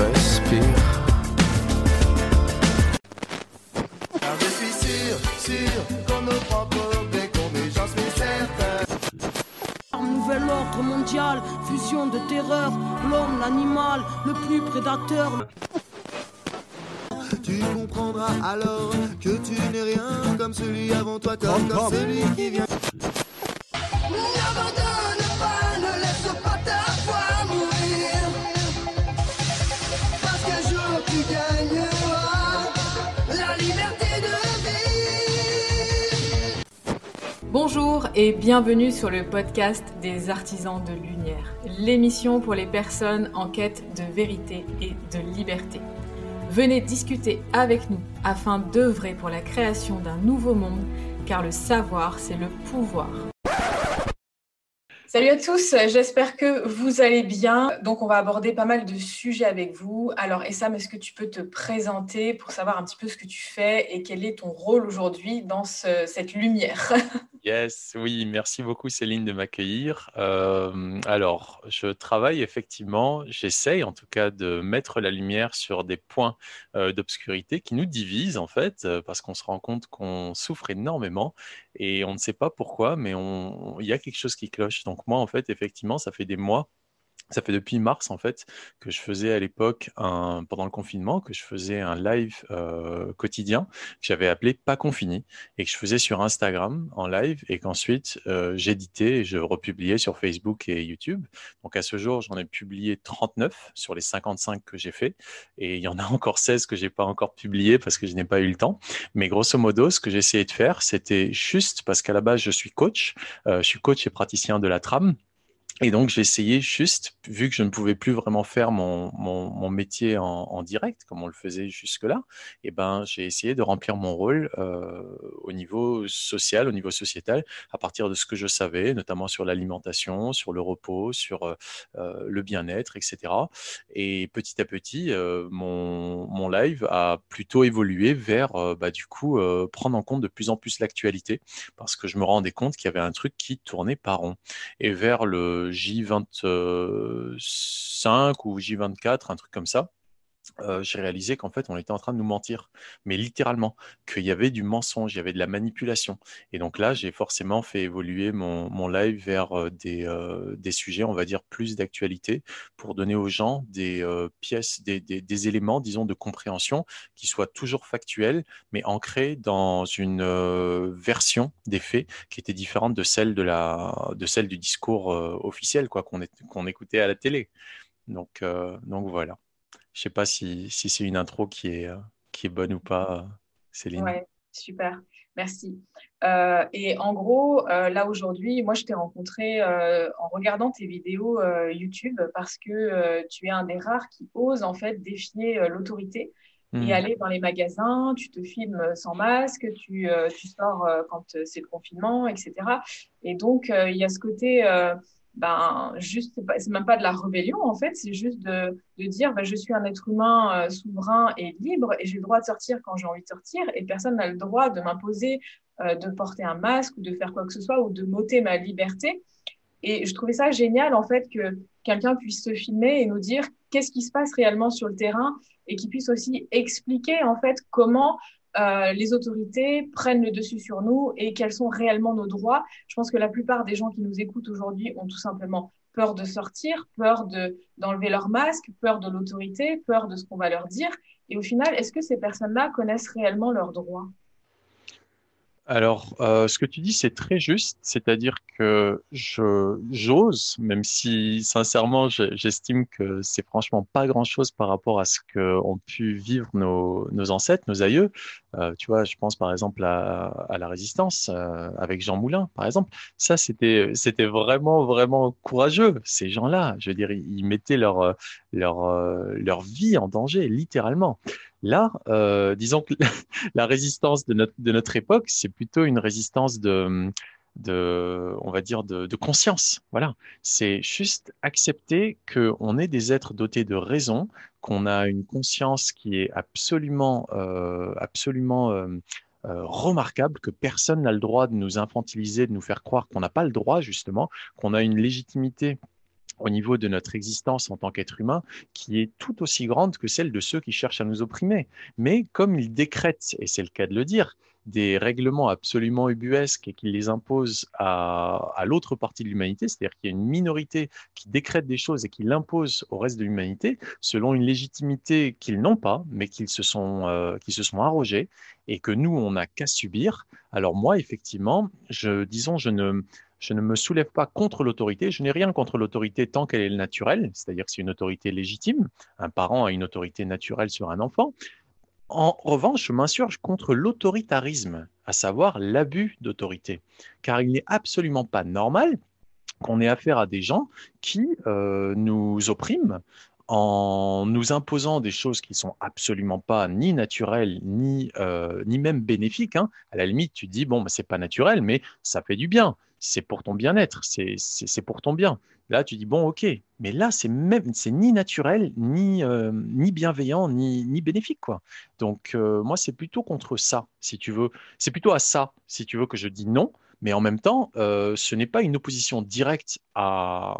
respire. Car je suis sûr, sûr qu'on ne prend pas qu'on mais j'en suis certain. Nouvel ordre mondial, fusion de terreur, l'homme, l'animal, le plus prédateur. Tu comprendras alors que tu n'es rien comme celui avant toi, comme, comme celui qui vient. Bonjour et bienvenue sur le podcast des artisans de lumière, l'émission pour les personnes en quête de vérité et de liberté. Venez discuter avec nous afin d'œuvrer pour la création d'un nouveau monde, car le savoir, c'est le pouvoir. Salut à tous, j'espère que vous allez bien. Donc on va aborder pas mal de sujets avec vous. Alors Essam, est-ce que tu peux te présenter pour savoir un petit peu ce que tu fais et quel est ton rôle aujourd'hui dans ce- cette lumière? Yes, oui, merci beaucoup Céline de m'accueillir. Euh, alors, je travaille effectivement, j'essaye en tout cas de mettre la lumière sur des points euh, d'obscurité qui nous divisent en fait, euh, parce qu'on se rend compte qu'on souffre énormément et on ne sait pas pourquoi, mais il y a quelque chose qui cloche. Donc moi, en fait, effectivement, ça fait des mois. Ça fait depuis mars en fait que je faisais à l'époque pendant le confinement que je faisais un live euh, quotidien que j'avais appelé Pas Confini et que je faisais sur Instagram en live et qu'ensuite euh, j'éditais et je republiais sur Facebook et YouTube. Donc à ce jour, j'en ai publié 39 sur les 55 que j'ai fait et il y en a encore 16 que j'ai pas encore publié parce que je n'ai pas eu le temps. Mais grosso modo, ce que essayé de faire, c'était juste parce qu'à la base, je suis coach, euh, je suis coach et praticien de la trame. Et donc, j'ai essayé juste, vu que je ne pouvais plus vraiment faire mon, mon, métier en, direct, comme on le faisait jusque-là, et ben, j'ai essayé de remplir mon rôle euh, au niveau social, au niveau sociétal, à partir de ce que je savais, notamment sur l'alimentation, sur le repos, sur euh, euh, le bien-être, etc. Et petit à petit, mon, mon live a plutôt évolué vers, bah, du coup, prendre en compte de plus en plus l'actualité, parce que je me rendais compte qu'il y avait un truc qui tournait pas rond. Et vers le J25 ou J24, un truc comme ça, euh, j'ai réalisé qu'en fait, on était en train de nous mentir, mais littéralement, qu'il y avait du mensonge, il y avait de la manipulation. Et donc là, j'ai forcément fait évoluer mon, mon live vers euh, des, euh, des sujets, on va dire, plus d'actualité, pour donner aux gens des pièces, des, des, des éléments, disons, de compréhension qui soient toujours factuels, mais ancrés dans une version des faits qui était différente de celle, de la, de celle du discours officiel, quoi, qu'on est- écoutait à la télé. Donc, donc voilà. Je sais pas si, si c'est une intro qui est, euh, qui est bonne ou pas, Céline. Ouais, super, merci. Euh, et en gros, euh, là aujourd'hui, moi je t'ai rencontré euh, en regardant tes vidéos YouTube parce que tu es un des rares qui ose en fait défier l'autorité et aller dans les magasins, tu te filmes sans masque, tu, tu sors quand c'est le confinement, etc. Et donc il y a ce côté, ben juste, c'est pas- c'est même pas de la rébellion en fait, c'est juste de, de dire, ben, je suis un être humain euh, souverain et libre et j'ai le droit de sortir quand j'ai envie de sortir et personne n'a le droit de m'imposer euh, de porter un masque ou de faire quoi que ce soit ou de m'ôter ma liberté. Et je trouvais ça génial, en fait, que quelqu'un puisse se filmer et nous dire qu'est-ce qui se passe réellement sur le terrain et qu'il puisse aussi expliquer, en fait, comment euh, les autorités prennent le dessus sur nous et quels sont réellement nos droits. Je pense que la plupart des gens qui nous écoutent aujourd'hui ont tout simplement peur de sortir, peur de, d'enlever leur masque, peur de l'autorité, peur de ce qu'on va leur dire. Et au final, est-ce que ces personnes-là connaissent réellement leurs droits? Alors, euh, ce que tu dis, c'est très juste, c'est-à-dire que je j'ose, même si sincèrement, je- j'estime que c'est franchement pas grand-chose par rapport à ce que ont pu vivre nos, nos ancêtres, nos aïeux. Euh, tu vois, je pense par exemple à, à la Résistance euh, avec Jean Moulin, par exemple. Ça, c'était c'était vraiment vraiment courageux. Ces gens-là, je veux dire, ils mettaient leur euh, leur euh, leur vie en danger, littéralement. Là, euh, disons que la résistance de notre, de notre époque, c'est plutôt une résistance de, de, on va dire, de, de conscience. Voilà. C'est juste accepter qu'on est des êtres dotés de raison, qu'on a une conscience qui est absolument, euh, absolument euh, euh, remarquable, que personne n'a le droit de nous infantiliser, de nous faire croire qu'on n'a pas le droit, justement, qu'on a une légitimité au niveau de notre existence en tant qu'être humain qui est tout aussi grande que celle de ceux qui cherchent à nous opprimer. Mais comme ils décrètent, et c'est le cas de le dire, des règlements absolument ubuesques et qu'ils les imposent à, l'autre partie de l'humanité, c'est-à-dire qu'il y a une minorité qui décrète des choses et qui l'impose au reste de l'humanité selon une légitimité qu'ils n'ont pas, mais qu'ils se sont, euh, se sont arrogés et que nous, on n'a qu'à subir. Alors moi, effectivement, je, disons, je ne, je ne me soulève pas contre l'autorité. Je n'ai rien contre l'autorité tant qu'elle est naturelle, c'est-à-dire que c'est une autorité légitime. Un parent a une autorité naturelle sur un enfant. En revanche, je m'insurge contre l'autoritarisme, à savoir l'abus d'autorité, car il n'est absolument pas normal qu'on ait affaire à des gens qui euh, nous oppriment en nous imposant des choses qui sont absolument pas ni naturelles ni euh, même bénéfiques. Hein. À la limite, tu dis bon, bah, c'est pas naturel, mais ça fait du bien. C'est pour ton bien-être. C'est pour ton bien. Là, tu dis bon, ok, mais là, c'est même, c'est ni naturel, ni, euh, ni bienveillant, ni, ni bénéfique, quoi. Donc, euh, moi, c'est plutôt contre ça, si tu veux. C'est plutôt à ça, si tu veux, que je dis non. Mais en même temps, euh, ce n'est pas une opposition directe à,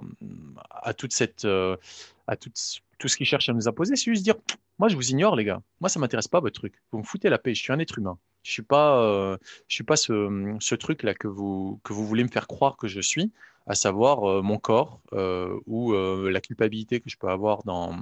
à toute cette, à tout, tout ce qui cherche à nous imposer. C'est juste dire, moi, je vous ignore, les gars. Moi, ça m'intéresse pas votre truc. Vous me foutez la paix. Je suis un être humain. Je suis pas, je suis pas ce, truc là que vous que vous voulez me faire croire que je suis à savoir euh, mon corps euh, ou euh, la culpabilité que je peux avoir dans,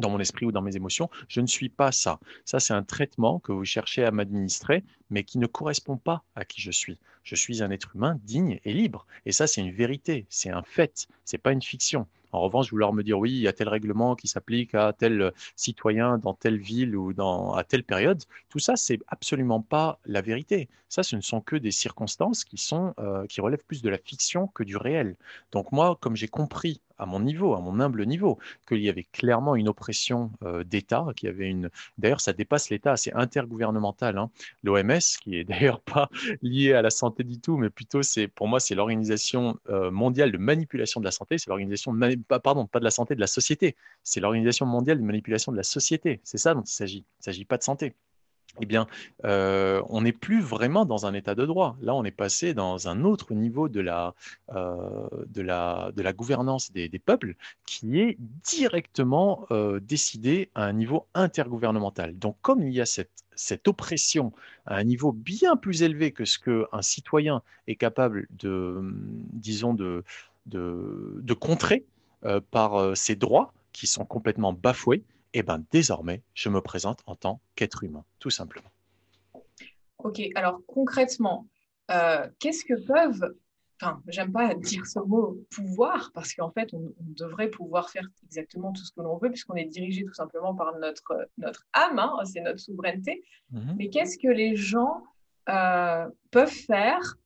dans mon esprit ou dans mes émotions. Je ne suis pas ça. Ça, c'est un traitement que vous cherchez à m'administrer, mais qui ne correspond pas à qui je suis. Je suis un être humain digne et libre. Et ça, c'est une vérité, c'est un fait, c'est pas une fiction. En revanche, vouloir me dire oui, il y a tel règlement qui s'applique à tel citoyen dans telle ville ou dans, à telle période, tout ça, c'est absolument pas la vérité. Ça, ce ne sont que des circonstances qui, sont, euh, qui relèvent plus de la fiction que du réel. Donc moi, comme j'ai compris à mon niveau, à mon humble niveau, qu'il y avait clairement une oppression euh, d'État, qu'il avait une. D'ailleurs, ça dépasse l'État, c'est intergouvernemental. Hein. L'OMS, qui est d'ailleurs pas lié à la santé du tout, mais plutôt, c'est pour moi, c'est l'organisation euh, mondiale de manipulation de la santé. C'est l'organisation, de la de la société. C'est l'organisation mondiale de manipulation de la société. C'est ça dont il s'agit. Il ne s'agit pas de santé eh bien, euh, on n'est plus vraiment dans un état de droit. Là, on est passé dans un autre niveau de la, euh, gouvernance des, peuples qui est directement euh, décidé à un niveau intergouvernemental. Donc, comme il y a cette, oppression à un niveau bien plus élevé que ce qu'un citoyen est capable de, disons, de, de, de contrer par ses droits qui sont complètement bafoués, eh ben, désormais, je me présente en tant qu'être humain, tout simplement. Ok, alors concrètement, euh, qu'est-ce que peuvent, enfin, j'aime pas dire ce mot pouvoir, parce qu'en fait, on, devrait pouvoir faire exactement tout ce que l'on veut, puisqu'on est dirigé tout simplement par notre, notre âme, hein, c'est notre souveraineté. Mhm. Mais qu'est-ce que les gens euh, peuvent faire?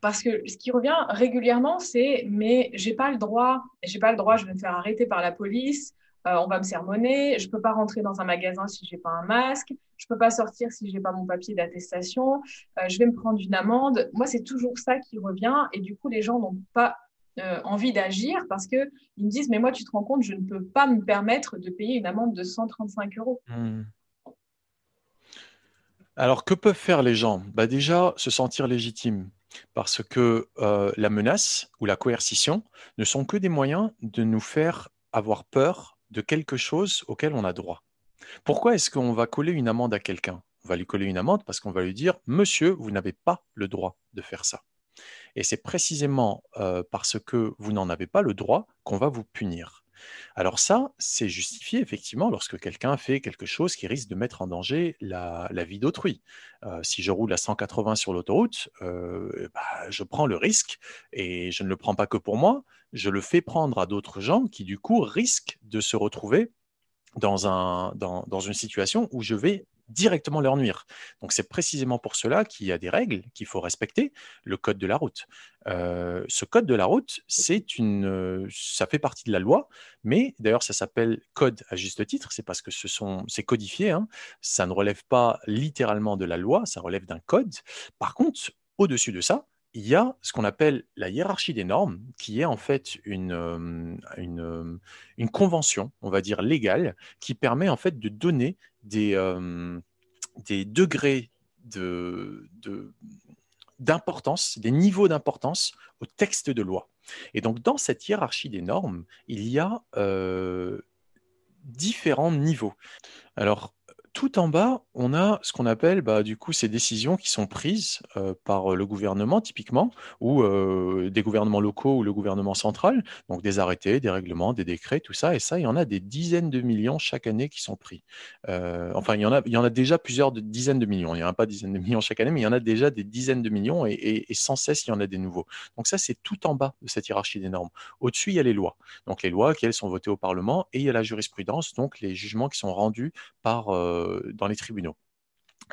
Parce que ce qui revient régulièrement, c'est mais j'ai pas le droit, j'ai pas le droit, je vais me faire arrêter par la police, euh, on va me sermonner, je peux pas rentrer dans un magasin si j'ai pas un masque, je peux pas sortir si j'ai pas mon papier d'attestation, euh, je vais me prendre une amende. Moi, c'est toujours ça qui revient et du coup, les gens n'ont pas euh, envie d'agir parce que ils me disent mais moi, tu te rends compte, je ne peux pas me permettre de payer une amende de 135 euros. Hmm. Alors, que peuvent faire les gens? Bah Déjà, se sentir légitime parce que la menace ou la coercition ne sont que des moyens de nous faire avoir peur de quelque chose auquel on a droit. Pourquoi est-ce qu'on va coller une amende à quelqu'un? On va lui coller une amende parce qu'on va lui dire Monsieur, vous n'avez pas le droit de faire ça. Et c'est précisément euh, parce que vous n'en avez pas le droit qu'on va vous punir. Alors ça, c'est justifié effectivement lorsque quelqu'un fait quelque chose qui risque de mettre en danger la, vie d'autrui. Euh, si je roule à 180 sur l'autoroute, euh, bah, je prends le risque et je ne le prends pas que pour moi, je le fais prendre à d'autres gens qui du coup risquent de se retrouver dans, dans une situation où je vais directement leur nuire. Donc c'est précisément pour cela qu'il y a des règles qu'il faut respecter, le code de la route. Euh, ce code de la route, c'est une, ça fait partie de la loi, mais d'ailleurs ça s'appelle code à juste titre, c'est parce que ce sont, c'est codifié, hein. ça ne relève pas littéralement de la loi, ça relève d'un code. Par contre, au-dessus de ça, il y a ce qu'on appelle la hiérarchie des normes, qui est en fait une, une, convention, on va dire légale, qui permet en fait de donner des, des degrés de, d'importance, des niveaux d'importance au texte de loi. Et donc, dans cette hiérarchie des normes, il y a différents niveaux. Alors, tout en bas, on a ce qu'on appelle bah, du coup ces décisions qui sont prises euh, par le gouvernement typiquement, ou euh, des gouvernements locaux ou le gouvernement central, donc des arrêtés, des règlements, des décrets, tout ça. Et ça, il y en a des dizaines de millions chaque année qui sont pris. Euh, enfin, il y, en a, déjà plusieurs de, dizaines de millions. Il n'y en a pas dizaines de millions chaque année, mais il y en a déjà des dizaines de millions et, sans cesse, il y en a des nouveaux. Donc ça, c'est tout en bas de cette hiérarchie des normes. Au-dessus, il y a les lois. Donc les lois, qui sont votées au Parlement, et il y a la jurisprudence, donc les jugements qui sont rendus par euh, dans les tribunaux,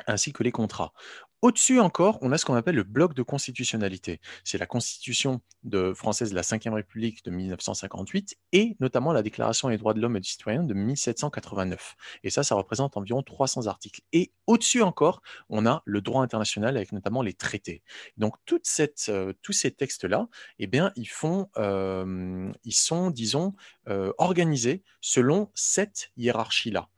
ainsi que les contrats. Au-dessus encore, on a ce qu'on appelle le bloc de constitutionnalité. C'est la constitution française de la Ve République de 1958 et notamment la Déclaration des droits de l'homme et du citoyen de 1789. Et ça, ça représente environ 300 articles. Et au-dessus encore, on a le droit international avec notamment les traités. Donc euh, tous ces textes-là, eh bien, ils, font, euh, ils sont, disons, organisés selon cette hiérarchie-là.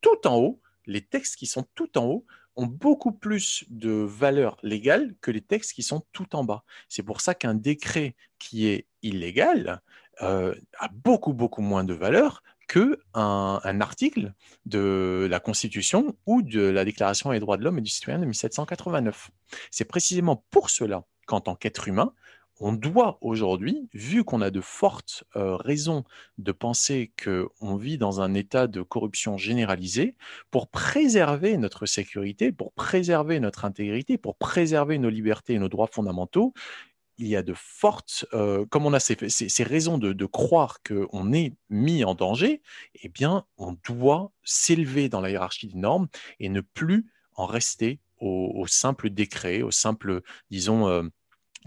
Tout en haut, les textes qui sont tout en haut ont beaucoup plus de valeur légale que les textes qui sont tout en bas. C'est pour ça qu'un décret qui est illégal euh, a beaucoup, beaucoup moins de valeur qu'un un article de la Constitution ou de la Déclaration des droits de l'homme et du citoyen de 1789. C'est précisément pour cela qu'en tant qu'être humain, on doit aujourd'hui, vu qu'on a de fortes raisons de penser qu'on vit dans un état de corruption généralisée, pour préserver notre sécurité, pour préserver notre intégrité, pour préserver nos libertés et nos droits fondamentaux, il y a de fortes, comme on a ces, raisons de, croire qu'on est mis en danger, eh bien, on doit s'élever dans la hiérarchie des normes et ne plus en rester au, simple décret, au simple, disons,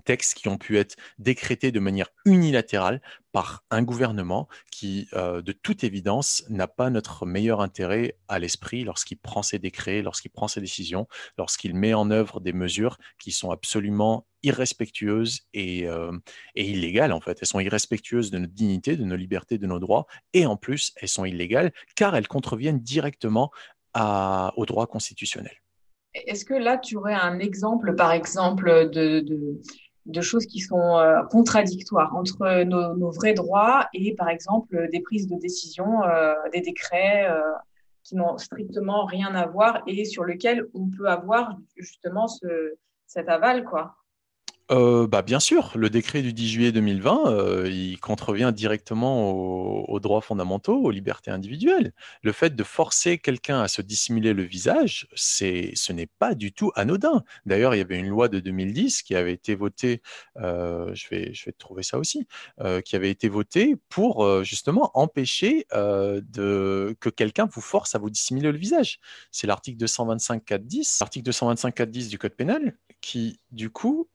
textes qui ont pu être décrétés de manière unilatérale par un gouvernement qui, euh, de toute évidence, n'a pas notre meilleur intérêt à l'esprit lorsqu'il prend ses décrets, lorsqu'il prend ses décisions, lorsqu'il met en œuvre des mesures qui sont absolument irrespectueuses et, euh, illégales en fait. Elles sont irrespectueuses de notre dignité, de nos libertés, de nos droits, et en plus, elles sont illégales car elles contreviennent directement à, au droit constitutionnel. Est-ce que là, tu aurais un exemple, par exemple, de, choses qui sont euh, contradictoires entre nos, vrais droits et, par exemple, des prises de décision, euh, des décrets euh, qui n'ont strictement rien à voir et sur lesquels on peut avoir justement ce, cet aval, quoi euh, bah, bien sûr, le décret du 10 juillet 2020, euh, il contrevient directement aux, droits fondamentaux, aux libertés individuelles. Le fait de forcer quelqu'un à se dissimuler le visage, ce n'est pas du tout anodin. D'ailleurs, il y avait une loi de 2010 qui avait été votée, euh, je, vais, je vais trouver ça aussi, qui avait été votée pour justement empêcher de, que quelqu'un vous force à vous dissimuler le visage. C'est l'article 225.4.10, l'article 225.4.10 du Code pénal qui, du coup,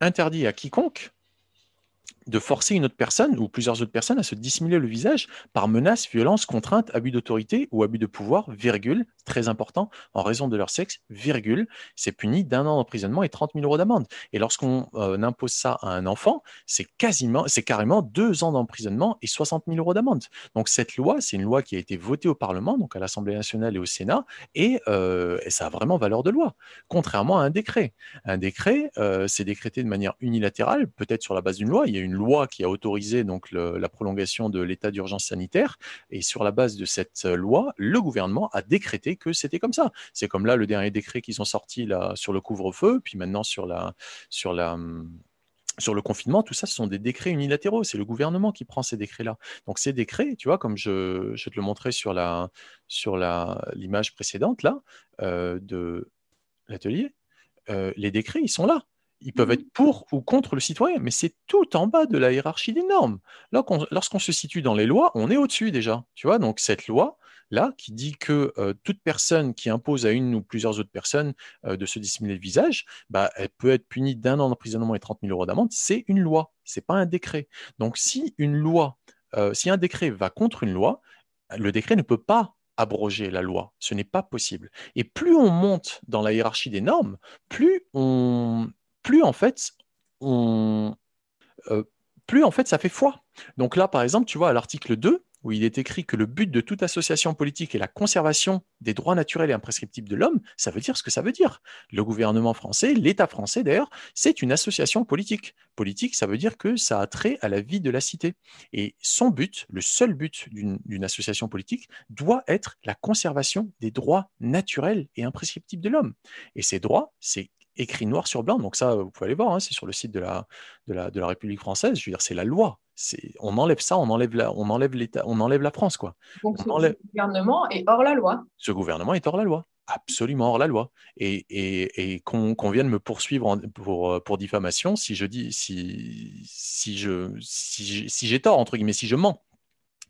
interdit à quiconque de forcer une autre personne ou plusieurs autres personnes à se dissimuler le visage par menace, violence, contrainte, abus d'autorité ou abus de pouvoir, virgule, très important, en raison de leur sexe, virgule, c'est puni d'un an d'emprisonnement et 30 000 euros d'amende. Et lorsqu'on euh, impose ça à un enfant, c'est quasiment, carrément deux ans d'emprisonnement et 60 000 euros d'amende. Donc cette loi, c'est une loi qui a été votée au Parlement, donc à l'Assemblée nationale et au Sénat, et, euh, ça a vraiment valeur de loi, contrairement à un décret. Un décret, euh, c'est décrété de manière unilatérale, peut-être sur la base d'une loi. Il y a une loi qui a autorisé donc la prolongation de l'état d'urgence sanitaire, et sur la base de cette loi, le gouvernement a décrété que c'était comme ça. C'est comme là le dernier décret qu'ils ont sorti là sur le couvre-feu, puis maintenant sur la sur la sur le confinement, tout ça, ce sont des décrets unilatéraux. C'est le gouvernement qui prend ces décrets-là. Donc ces décrets, tu vois, comme je, je te le montrais sur la sur la l'image précédente là euh, de l'atelier, euh, les décrets, ils sont là. Ils peuvent mmh être pour ou contre le citoyen, mais c'est tout en bas de la hiérarchie des normes. Lorsqu'on se situe dans les lois, on est au-dessus déjà. Tu vois, donc cette loi, là, qui dit que euh, toute personne qui impose à une ou plusieurs autres personnes euh, de se dissimuler le visage, bah, elle peut être punie d'un an d'emprisonnement et 30 000 euros d'amende. C'est une loi, c'est pas un décret. Donc, si une loi, euh, si un décret va contre une loi, le décret ne peut pas abroger la loi. Ce n'est pas possible. Et plus on monte dans la hiérarchie des normes, plus on, plus en fait, en fait ça fait foi. Donc là, par exemple, tu vois, à l'article 2, où il est écrit que le but de toute association politique est la conservation des droits naturels et imprescriptibles de l'homme, ça veut dire ce que ça veut dire. Le gouvernement français, l'État français d'ailleurs, c'est une association politique. Politique, ça veut dire que ça a trait à la vie de la cité. Et son but, le seul but d'une association politique, doit être la conservation des droits naturels et imprescriptibles de l'homme. Et ces droits, c'est écrit noir sur blanc. Donc ça, vous pouvez aller voir, hein, c'est sur le site de la, de la, de la République française. Je veux dire, c'est la loi. On enlève ça, on enlève la, on enlève l'État, on enlève la France, quoi. Donc ce gouvernement est hors la loi. Ce gouvernement est hors la loi absolument hors la loi. Et, et, et qu'on vienne me poursuivre pour, pour diffamation si je dis si, si je si j'ai tort entre guillemets si je mens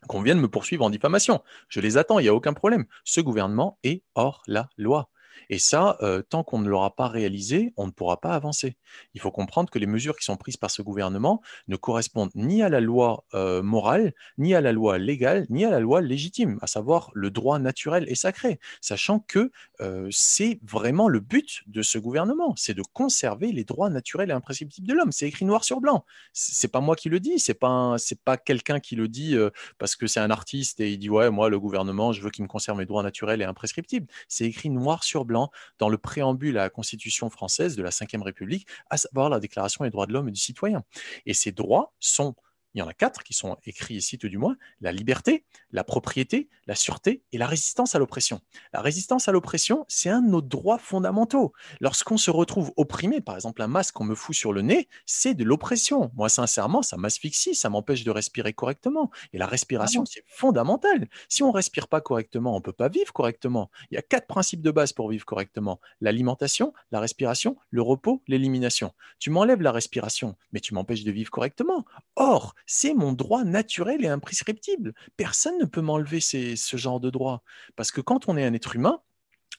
qu'on vienne me poursuivre en diffamation. Je les attends, il n'y a aucun problème. Ce gouvernement est hors la loi. Et ça, euh, tant qu'on ne l'aura pas réalisé, on ne pourra pas avancer. Il faut comprendre que les mesures qui sont prises par ce gouvernement ne correspondent ni à la loi euh, morale, ni à la loi légale, ni à la loi légitime, à savoir le droit naturel et sacré, sachant que euh, c'est vraiment le but de ce gouvernement, c'est de conserver les droits naturels et imprescriptibles de l'homme. C'est écrit noir sur blanc. C'est pas moi qui le dis, c'est pas pas quelqu'un qui le dit parce que c'est un artiste et il dit ouais moi le gouvernement je veux qu'il me conserve mes droits naturels et imprescriptibles. C'est écrit noir sur blanc dans le préambule à la Constitution française de la Ve République, à savoir la Déclaration des droits de l'homme et du citoyen. Et ces droits sont il y en a quatre qui sont écrits ici tout du moins, la liberté, la propriété, la sûreté et la résistance à l'oppression. La résistance à l'oppression, c'est un de nos droits fondamentaux. Lorsqu'on se retrouve opprimé, par exemple un masque qu'on me fout sur le nez, c'est de l'oppression. Moi, sincèrement, ça m'asphyxie, ça m'empêche de respirer correctement. Et la respiration, c'est fondamental. Si on ne respire pas correctement, on ne peut pas vivre correctement. Il y a quatre principes de base pour vivre correctement. L'alimentation, la respiration, le repos, l'élimination. Tu m'enlèves la respiration, mais tu m'empêches de vivre correctement. Or, c'est mon droit naturel et imprescriptible. Personne ne peut m'enlever ce genre de droit. Parce que quand on est un être humain,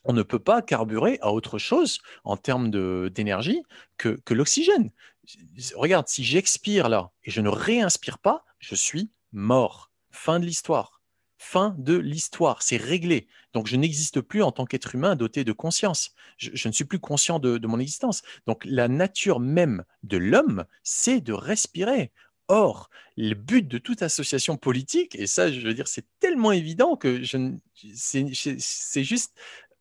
on ne peut pas carburer à autre chose en termes d'énergie que, l'oxygène. Regarde, si j'expire là et je ne réinspire pas, je suis mort. Fin de l'histoire fin de l'histoire, c'est réglé. Donc je n'existe plus en tant qu'être humain doté de conscience. Je, ne suis plus conscient de, mon existence. Donc la nature même de l'homme, c'est de respirer. Or, le but de toute association politique, et ça, je veux dire, c'est tellement évident que c'est juste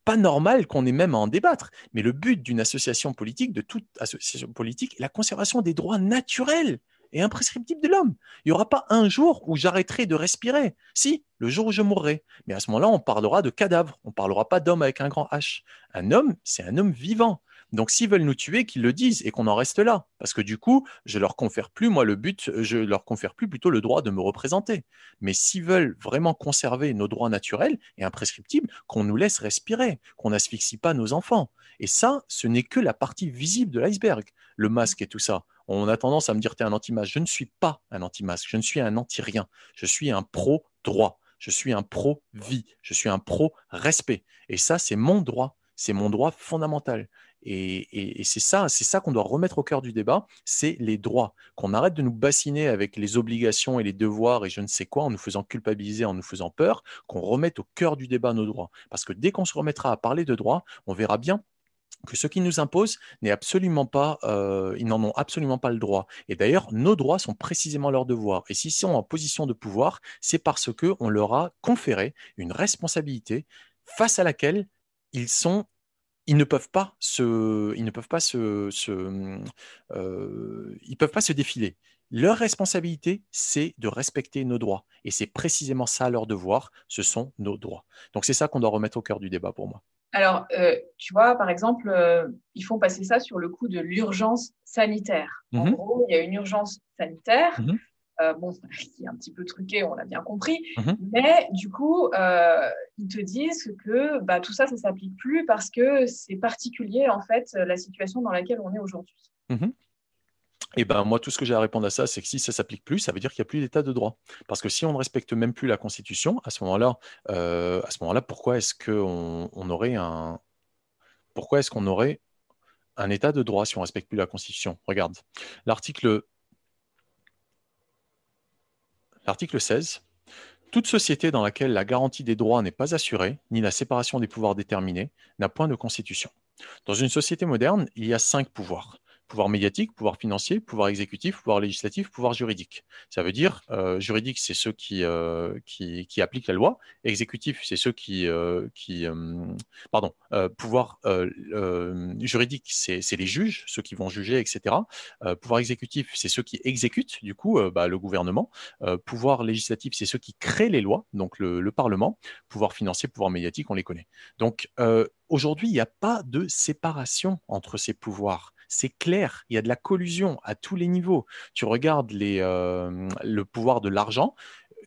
pas normal qu'on ait même à en débattre. Mais le but d'une association politique, de toute association politique, est la conservation des droits naturels et imprescriptibles de l'homme. Il n'y aura pas un jour où j'arrêterai de respirer. Si, le jour où je mourrai. Mais à ce moment-là, on parlera de cadavre. On ne parlera pas d'homme avec un grand H. Un homme, c'est un homme vivant. Donc s'ils veulent nous tuer, qu'ils le disent et qu'on en reste là. Parce que du coup, je leur confère plus, moi, le but, je leur confère plus plutôt le droit de me représenter. Mais s'ils veulent vraiment conserver nos droits naturels et imprescriptibles, qu'on nous laisse respirer, qu'on n'asphyxie pas nos enfants. Et ça, ce n'est que la partie visible de l'iceberg, le masque et tout ça. On a tendance à me dire, tu es un anti-masque. Je ne suis pas un anti-masque, je ne suis un anti-rien. Je suis un pro-droit. Je suis un pro-vie. Je suis un pro-respect. Et ça, c'est mon droit. C'est mon droit fondamental. Et, c'est ça, c'est ça qu'on doit remettre au cœur du débat, c'est les droits. Qu'on arrête de nous bassiner avec les obligations et les devoirs et je ne sais quoi, en nous faisant culpabiliser, en nous faisant peur, qu'on remette au cœur du débat nos droits. Parce que dès qu'on se remettra à parler de droits, on verra bien que ce qu'ils nous imposent n'est absolument pas, euh, ils n'en ont absolument pas le droit. Et d'ailleurs, nos droits sont précisément leurs devoirs. Et s'ils sont en position de pouvoir, c'est parce qu'on leur a conféré une responsabilité face à laquelle ils sont ils ne peuvent pas se, ils ne peuvent pas se, euh, ils peuvent pas se défiler. Leur responsabilité, c'est de respecter nos droits. Et c'est précisément ça leur devoir, ce sont nos droits. Donc c'est ça qu'on doit remettre au cœur du débat pour moi. Alors, euh, tu vois, par exemple, euh, ils font passer ça sur le coup de l'urgence sanitaire. En mmh gros, il y a une urgence sanitaire. Mmh euh, bon, qui est un petit peu truqué, on l'a bien compris, mhm. mais du coup, euh, ils te disent que bah, tout ça, ça s'applique plus parce que c'est particulier, en fait, la situation dans laquelle on est aujourd'hui. Mhm. Et ben moi, tout ce que j'ai à répondre à ça, c'est que si ça s'applique plus, ça veut dire qu'il n'y a plus d'état de droit. Parce que si on ne respecte même plus la Constitution, à ce moment-là, euh, à ce moment-là, pourquoi est-ce qu'on on aurait un, pourquoi est-ce qu'on aurait un état de droit si on ne respecte plus la Constitution? Regarde, l'article L'article 16. Toute société dans laquelle la garantie des droits n'est pas assurée, ni la séparation des pouvoirs déterminée, n'a point de constitution. Dans une société moderne, il y a cinq pouvoirs. Pouvoir médiatique, pouvoir financier, pouvoir exécutif, pouvoir législatif, pouvoir juridique. Ça veut dire, euh, juridique, c'est ceux qui, euh, qui, qui, appliquent la loi. Exécutif, c'est ceux qui... Euh, qui pardon, pouvoir juridique, c'est les juges, ceux qui vont juger, etc. pouvoir exécutif, c'est ceux qui exécutent, du coup, bah, le gouvernement. pouvoir législatif, c'est ceux qui créent les lois, donc le, le Parlement. Pouvoir financier, pouvoir médiatique, on les connaît. Donc, aujourd'hui, il n'y a pas de séparation entre ces pouvoirs c'est clair, il y a de la collusion à tous les niveaux. Tu regardes euh, le pouvoir de l'argent,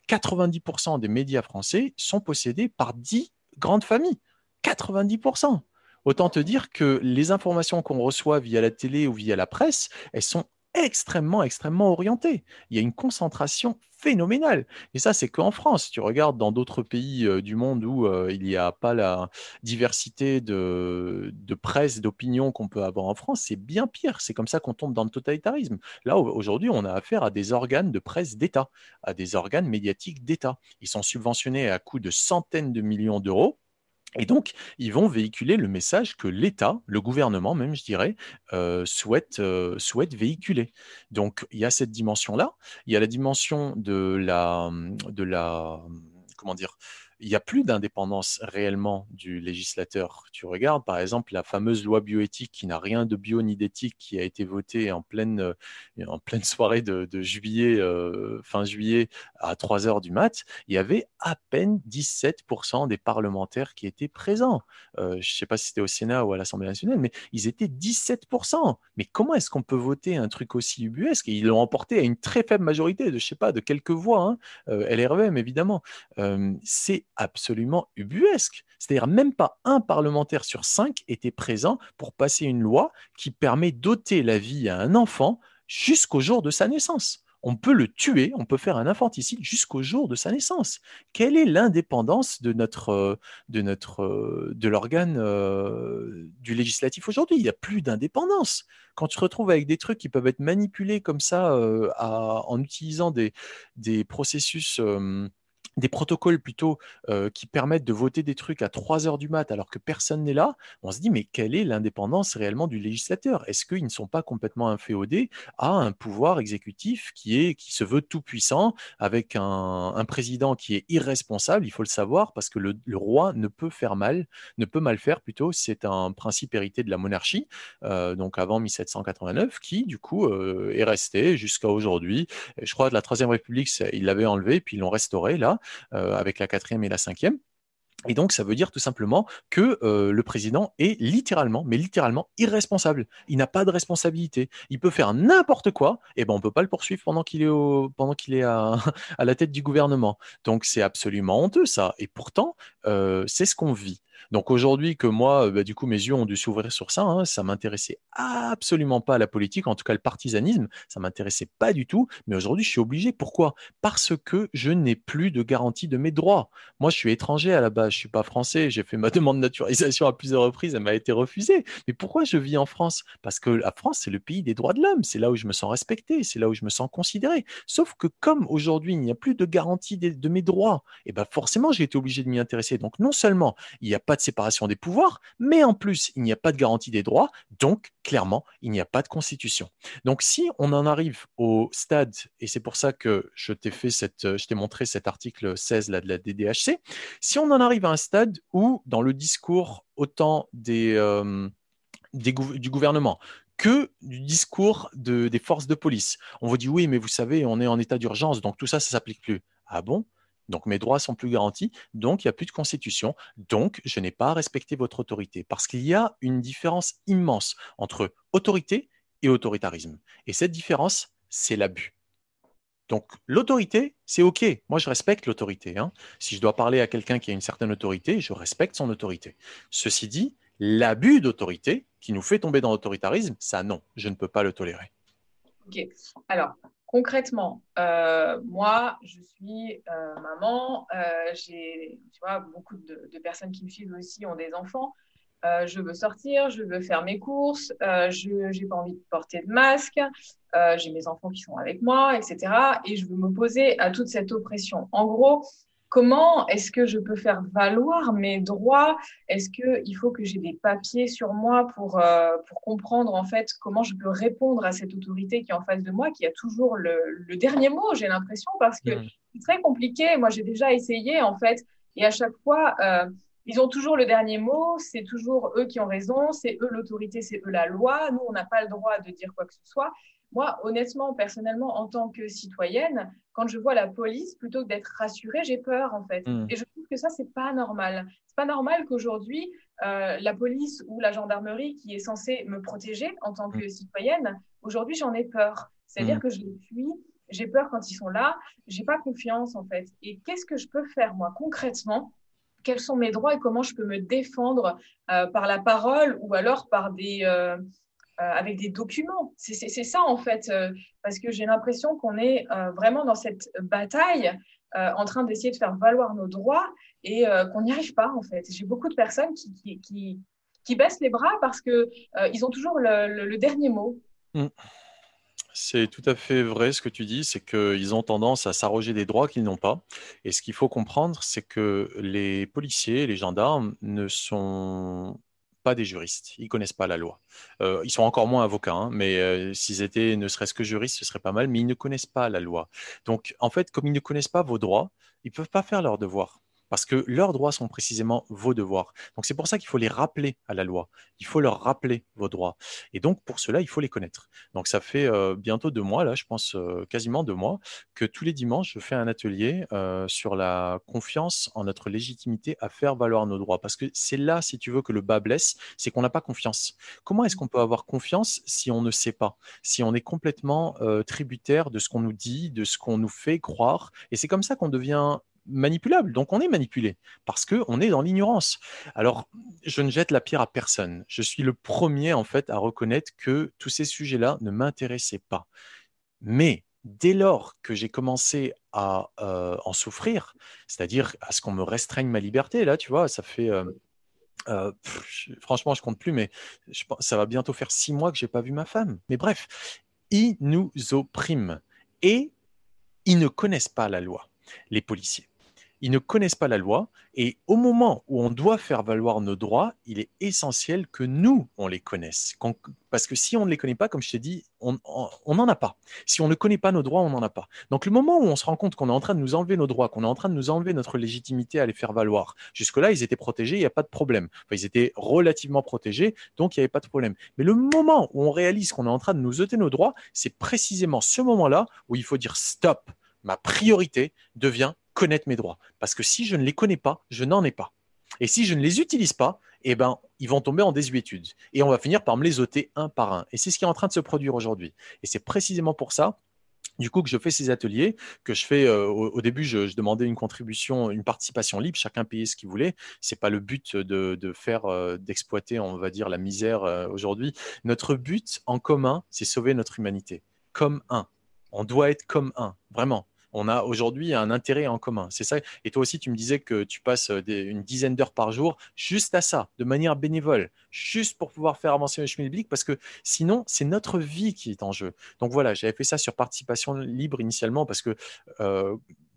90% des médias français sont possédés par 10 grandes familles. 90%. Autant te dire que les informations qu'on reçoit via la télé ou via la presse, elles sont extrêmement, extrêmement orienté. Il y a une concentration phénoménale. Et ça, c'est qu'en France. Tu regardes dans d'autres pays euh, du monde où euh, il n'y a pas la diversité de, de presse, d'opinion qu'on peut avoir en France, c'est bien pire. C'est comme ça qu'on tombe dans le totalitarisme. Là, aujourd'hui, on a affaire à des organes de presse d'État, à des organes médiatiques d'État. Ils sont subventionnés à coût de centaines de millions d'euros et donc, ils vont véhiculer le message que l'État, le gouvernement même, je dirais, euh, souhaite, euh, souhaite véhiculer. Donc, il y a cette dimension-là. Il y a la dimension de la, de la, comment dire, il n'y a plus d'indépendance réellement du législateur. Tu regardes, par exemple, la fameuse loi bioéthique qui n'a rien de bio ni d'éthique, qui a été votée en pleine, euh, soirée de, juillet, fin juillet, à 3 heures du mat. Il y avait à peine 17% des parlementaires qui étaient présents. Euh, je ne sais pas si c'était au Sénat ou à l'Assemblée nationale, mais ils étaient 17%. Mais comment est-ce qu'on peut voter un truc aussi ubuesque? Et ils l'ont emporté à une très faible majorité, de, je sais pas, de quelques voix, hein, LRVM évidemment. c'est absolument ubuesque. C'est-à-dire même pas un parlementaire sur cinq était présent pour passer une loi qui permet d'ôter la vie à un enfant jusqu'au jour de sa naissance. On peut le tuer, on peut faire un infanticide jusqu'au jour de sa naissance. Quelle est l'indépendance de notre de notre de l'organe euh, du législatif aujourd'hui? Il n'y a plus d'indépendance. Quand tu te retrouves avec des trucs qui peuvent être manipulés comme ça euh, en utilisant des, processus euh, des protocoles plutôt euh, qui permettent de voter des trucs à 3 heures du mat alors que personne n'est là, on se dit mais quelle est l'indépendance réellement du législateur? Est-ce qu'ils ne sont pas complètement inféodés à un pouvoir exécutif qui, est, qui se veut tout puissant avec un, président qui est irresponsable, il faut le savoir, parce que le, roi ne peut faire mal, ne peut mal faire plutôt, c'est un principe hérité de la monarchie, euh, donc avant 1789, qui du coup euh, est resté jusqu'à aujourd'hui. Je crois que la Troisième République, ils l'avaient enlevé, puis ils l'ont restauré là. Euh, avec la quatrième et la cinquième. Et donc, ça veut dire tout simplement que euh, le président est littéralement, mais littéralement irresponsable. Il n'a pas de responsabilité. Il peut faire n'importe quoi, et ben on peut pas le poursuivre pendant qu'il est à, la tête du gouvernement. Donc, c'est absolument honteux ça. Et pourtant, euh, c'est ce qu'on vit. Donc aujourd'hui que moi, euh, bah, du coup, mes yeux ont dû s'ouvrir sur ça. Hein, ça m'intéressait absolument pas à la politique, en tout cas le partisanisme, ça m'intéressait pas du tout. Mais aujourd'hui, je suis obligé. Pourquoi? Parce que je n'ai plus de garantie de mes droits. Moi, je suis étranger à la base, je suis pas français. J'ai fait ma demande de naturalisation à plusieurs reprises, elle m'a été refusée. Mais pourquoi je vis en France? Parce que la France, c'est le pays des droits de l'homme. C'est là où je me sens respecté, c'est là où je me sens considéré. Sauf que comme aujourd'hui, il n'y a plus de garantie de, mes droits, et eh ben forcément, j'ai été obligé de m'y intéresser. Donc non seulement il n'y a pas de séparation des pouvoirs, mais en plus, il n'y a pas de garantie des droits, donc clairement, il n'y a pas de constitution. Donc si on en arrive au stade, et c'est pour ça que je t'ai fait cette, je t'ai montré cet article 16 là, de la DDHC, si on en arrive à un stade où, dans le discours autant des, euh, du gouvernement que du discours de, des forces de police. On vous dit oui, mais vous savez, on est en état d'urgence, donc tout ça, ça s'applique plus. Ah bon? Donc mes droits sont plus garantis, donc il n'y a plus de constitution, donc je n'ai pas à respecter votre autorité. Parce qu'il y a une différence immense entre autorité et autoritarisme. Et cette différence, c'est l'abus. Donc l'autorité, c'est OK. Moi, je respecte l'autorité. Hein. Si je dois parler à quelqu'un qui a une certaine autorité, je respecte son autorité. Ceci dit, l'abus d'autorité qui nous fait tomber dans l'autoritarisme, ça non, je ne peux pas le tolérer. OK. Alors, concrètement, euh, moi, je suis euh, maman. Euh, j'ai, tu vois, beaucoup de, personnes qui me suivent aussi ont des enfants. je veux sortir, je veux faire mes courses, je n'ai pas envie de porter de masque, j'ai mes enfants qui sont avec moi, etc. Et je veux m'opposer à toute cette oppression. En gros, comment est-ce que je peux faire valoir mes droits? Est-ce qu'il faut que j'ai des papiers sur moi pour, euh, pour comprendre en fait comment je peux répondre à cette autorité qui est en face de moi, qui a toujours le, le dernier mot, j'ai l'impression, parce que c'est très compliqué. Moi, j'ai déjà essayé en fait, et à chaque fois, euh, ils ont toujours le dernier mot, c'est toujours eux qui ont raison, c'est eux l'autorité, c'est eux la loi. Nous, on n'a pas le droit de dire quoi que ce soit. Moi, honnêtement, personnellement, en tant que citoyenne, quand je vois la police, plutôt que d'être rassurée, j'ai peur en fait. Hmm. Et je trouve que ça, c'est pas normal. C'est pas normal qu'aujourd'hui, euh, la police ou la gendarmerie, qui est censée me protéger en tant que hmm. citoyenne, aujourd'hui, j'en ai peur. C'est-à-dire hmm. que je les fuis. J'ai peur quand ils sont là. J'ai pas confiance en fait. Et qu'est-ce que je peux faire moi concrètement? Quels sont mes droits et comment je peux me défendre euh, par la parole ou alors par des, euh, euh, avec des documents. C'est ça en fait, euh, parce que j'ai l'impression qu'on est euh, vraiment dans cette bataille en train d'essayer de faire valoir nos droits et qu'on n'y arrive pas en fait. J'ai beaucoup de personnes qui, baissent les bras parce qu'ils ils ont toujours le, dernier mot. Mm. C'est tout à fait vrai ce que tu dis, c'est qu'ils ont tendance à s'arroger des droits qu'ils n'ont pas. Et ce qu'il faut comprendre, c'est que les policiers, les gendarmes ne sont pas des juristes, ils connaissent pas la loi. Euh, ils sont encore moins avocats, hein, mais euh, s'ils étaient ne serait-ce que juristes, ce serait pas mal, mais ils ne connaissent pas la loi. Donc, en fait, comme ils ne connaissent pas vos droits, ils peuvent pas faire leur devoir parce que leurs droits sont précisément vos devoirs. Donc c'est pour ça qu'il faut les rappeler à la loi. Il faut leur rappeler vos droits. Et donc pour cela, il faut les connaître. Donc ça fait euh, bientôt deux mois, là, je pense euh, quasiment deux mois, que tous les dimanches, je fais un atelier euh, sur la confiance en notre légitimité à faire valoir nos droits. Parce que c'est là, si tu veux, que le bas blesse, c'est qu'on n'a pas confiance. Comment est-ce qu'on peut avoir confiance si on ne sait pas, si on est complètement tributaire de ce qu'on nous dit, de ce qu'on nous fait croire? Et c'est comme ça qu'on devient manipulable. Donc on est manipulé parce que on est dans l'ignorance. Alors je ne jette la pierre à personne. Je suis le premier en fait à reconnaître que tous ces sujets-là ne m'intéressaient pas. Mais dès lors que j'ai commencé à euh, en souffrir, c'est-à-dire à ce qu'on me restreigne ma liberté, là, tu vois, ça fait euh, euh, franchement, je compte plus, mais ça va bientôt faire six mois que j'ai pas vu ma femme. Mais bref, ils nous oppriment et ils ne connaissent pas la loi, les policiers ils ne connaissent pas la loi et au moment où on doit faire valoir nos droits, il est essentiel que nous, on les connaisse. Parce que si on ne les connaît pas, comme je t'ai dit, on n'en a pas. Si on ne connaît pas nos droits, on n'en a pas. Donc le moment où on se rend compte qu'on est en train de nous enlever nos droits, qu'on est en train de nous enlever notre légitimité à les faire valoir, jusque-là, ils étaient protégés, il n'y a pas de problème. Enfin, ils étaient relativement protégés, donc il n'y avait pas de problème. Mais le moment où on réalise qu'on est en train de nous ôter nos droits, c'est précisément ce moment-là où il faut dire stop. Ma priorité devient connaître mes droits. Parce que si je ne les connais pas, je n'en ai pas. Et si je ne les utilise pas, eh ben, ils vont tomber en désuétude. Et on va finir par me les ôter un par un. Et c'est ce qui est en train de se produire aujourd'hui. Et c'est précisément pour ça du coup, que je fais ces ateliers, que je fais euh, au, début, je, demandais une contribution, une participation libre, chacun payait ce qu'il voulait. C'est pas le but de, faire, euh, d'exploiter, on va dire, la misère euh, aujourd'hui. Notre but en commun, c'est sauver notre humanité, comme un. On doit être comme un, vraiment on a aujourd'hui un intérêt en commun. C'est ça. Et toi aussi, tu me disais que tu passes euh, une dizaine d'heures par jour juste à ça, de manière bénévole, juste pour pouvoir faire avancer le chemin public, parce que sinon, c'est notre vie qui est en jeu. Donc voilà, j'avais fait ça sur participation libre initialement, parce que euh,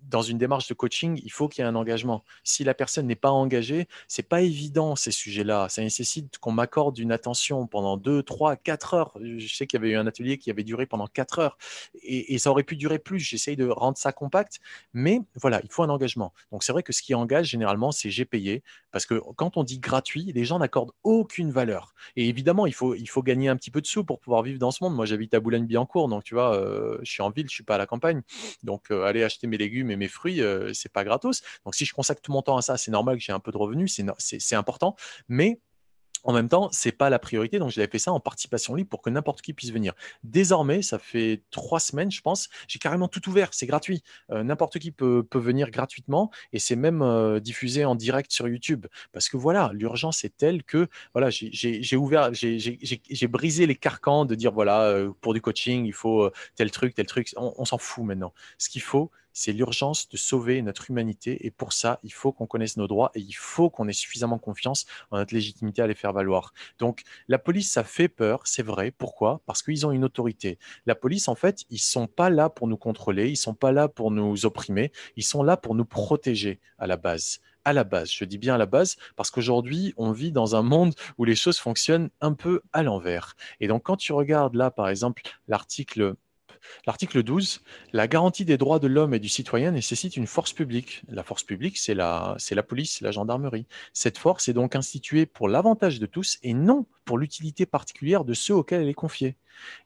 dans une démarche de coaching, il faut qu'il y ait un engagement. Si la personne n'est pas engagée, c'est pas évident ces sujets-là. Ça nécessite qu'on m'accorde une attention pendant 2, 3, 4 heures. Je sais qu'il y avait eu un atelier qui avait duré pendant 4 heures et, ça aurait pu durer plus. J'essaye de rendre ça compact, mais voilà, il faut un engagement. Donc c'est vrai que ce qui engage généralement, c'est j'ai payé parce que quand on dit gratuit, les gens n'accordent aucune valeur. Et évidemment, il faut, il faut gagner un petit peu de sous pour pouvoir vivre dans ce monde. Moi, j'habite à Boulogne-Billancourt, donc tu vois, euh, je suis en ville, je suis pas à la campagne. Donc euh, aller acheter mes légumes mes fruits, euh, c'est pas gratos. Donc si je consacre tout mon temps à ça, c'est normal que j'ai un peu de revenus, c'est important. Mais en même temps, c'est pas la priorité, donc j'avais fait ça en participation libre pour que n'importe qui puisse venir. Désormais, ça fait trois semaines, je pense, j'ai carrément tout ouvert, c'est gratuit. Euh, n'importe qui peut, venir gratuitement et c'est même euh, diffusé en direct sur YouTube. Parce que voilà, l'urgence est telle que voilà, j'ai ouvert, j'ai brisé les carcans de dire voilà, pour du coaching, il faut tel truc, tel truc. On, on s'en fout maintenant. Ce qu'il faut, c'est l'urgence de sauver notre humanité. Et pour ça, il faut qu'on connaisse nos droits et il faut qu'on ait suffisamment confiance en notre légitimité à les faire valoir. Donc, la police, ça fait peur, c'est vrai. Pourquoi? Parce qu'ils ont une autorité. La police, en fait, ils sont pas là pour nous contrôler, ils sont pas là pour nous opprimer, ils sont là pour nous protéger à la base à la base. Je dis bien à la base parce qu'aujourd'hui, on vit dans un monde où les choses fonctionnent un peu à l'envers. Et donc, quand tu regardes là, par exemple, l'article L'article 12, la garantie des droits de l'homme et du citoyen nécessite une force publique. La force publique, c'est la, c'est la police, la gendarmerie. Cette force est donc instituée pour l'avantage de tous et non pour l'utilité particulière de ceux auxquels elle est confiée.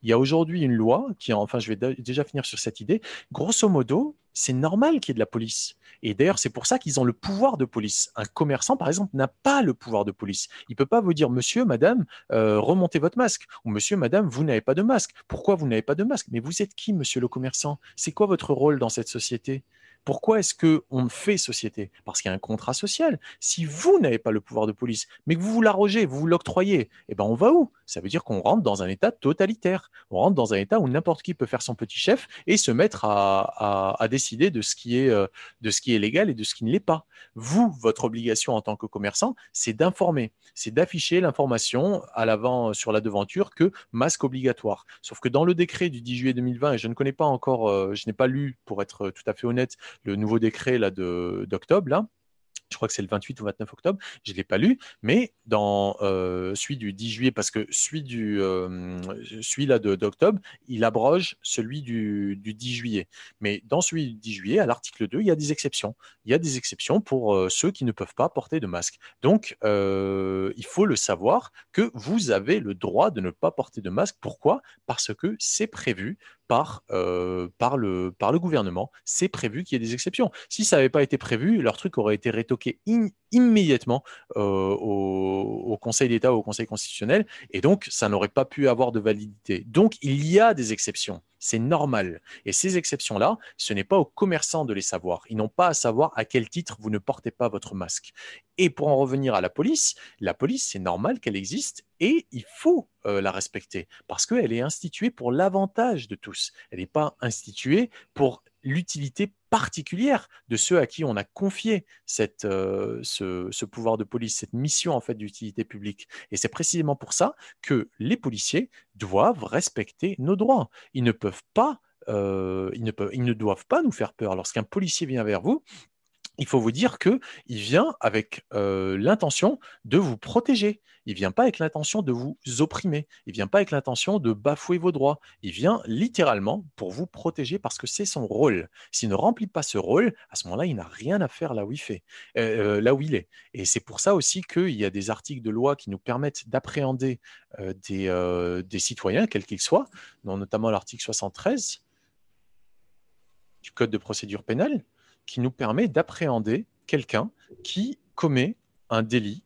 Il y a aujourd'hui une loi qui, enfin, je vais déjà finir sur cette idée. Grosso modo, c'est normal qu'il y ait de la police. Et d'ailleurs, c'est pour ça qu'ils ont le pouvoir de police. Un commerçant, par exemple, n'a pas le pouvoir de police. Il ne peut pas vous dire, monsieur, madame, euh, remontez votre masque. Ou monsieur, madame, vous n'avez pas de masque. Pourquoi vous n'avez pas de masque? Mais vous êtes qui, monsieur le commerçant? C'est quoi votre rôle dans cette société? Pourquoi est-ce qu'on fait société? Parce qu'il y a un contrat social. Si vous n'avez pas le pouvoir de police, mais que vous vous l'arrogez, vous vous l'octroyez, eh ben on va où? Ça veut dire qu'on rentre dans un état totalitaire. On rentre dans un état où n'importe qui peut faire son petit chef et se mettre à, décider de ce, qui est, euh, de ce qui est légal et de ce qui ne l'est pas. Vous, votre obligation en tant que commerçant, c'est d'informer, c'est d'afficher l'information à l'avant sur la devanture que masque obligatoire. Sauf que dans le décret du 10 juillet 2020, et je ne connais pas encore, euh, je n'ai pas lu pour être tout à fait honnête le nouveau décret là d'octobre là je crois que c'est le 28 ou 29 octobre, je ne l'ai pas lu, mais dans euh, celui du 10 juillet, parce que celui, du, euh, celui là d'octobre, il abroge celui du, 10 juillet. Mais dans celui du 10 juillet, à l'article 2, il y a des exceptions. Il y a des exceptions pour euh, ceux qui ne peuvent pas porter de masque. Donc, il faut le savoir que vous avez le droit de ne pas porter de masque. Pourquoi? Parce que c'est prévu par, euh, par le gouvernement. C'est prévu qu'il y ait des exceptions. Si ça n'avait pas été prévu, leur truc aurait été rétoqué immédiatement euh, au, Conseil d'État ou au Conseil constitutionnel, et donc ça n'aurait pas pu avoir de validité. Donc il y a des exceptions. C'est normal. Et ces exceptions-là, ce n'est pas aux commerçants de les savoir. Ils n'ont pas à savoir à quel titre vous ne portez pas votre masque. Et pour en revenir à la police, la police, c'est normal qu'elle existe et il faut euh, la respecter parce qu'elle est instituée pour l'avantage de tous. Elle n'est pas instituée pour l'utilité particulière de ceux à qui on a confié euh, ce, pouvoir de police, cette mission en fait d'utilité publique. Et c'est précisément pour ça que les policiers doivent respecter nos droits. Ils ne peuvent pas, euh, ils ne doivent pas nous faire peur. Lorsqu'un policier vient vers vous, il faut vous dire qu'il vient avec euh, l'intention de vous protéger. Il vient pas avec l'intention de vous opprimer. Il vient pas avec l'intention de bafouer vos droits. Il vient littéralement pour vous protéger parce que c'est son rôle. S'il ne remplit pas ce rôle, à ce moment-là, il n'a rien à faire là où il fait, euh, euh, là où il est. Et c'est pour ça aussi qu'il y a des articles de loi qui nous permettent d'appréhender des, des, citoyens, quels qu'ils soient, notamment l'article 73 du Code de procédure pénale qui nous permet d'appréhender quelqu'un qui commet un délit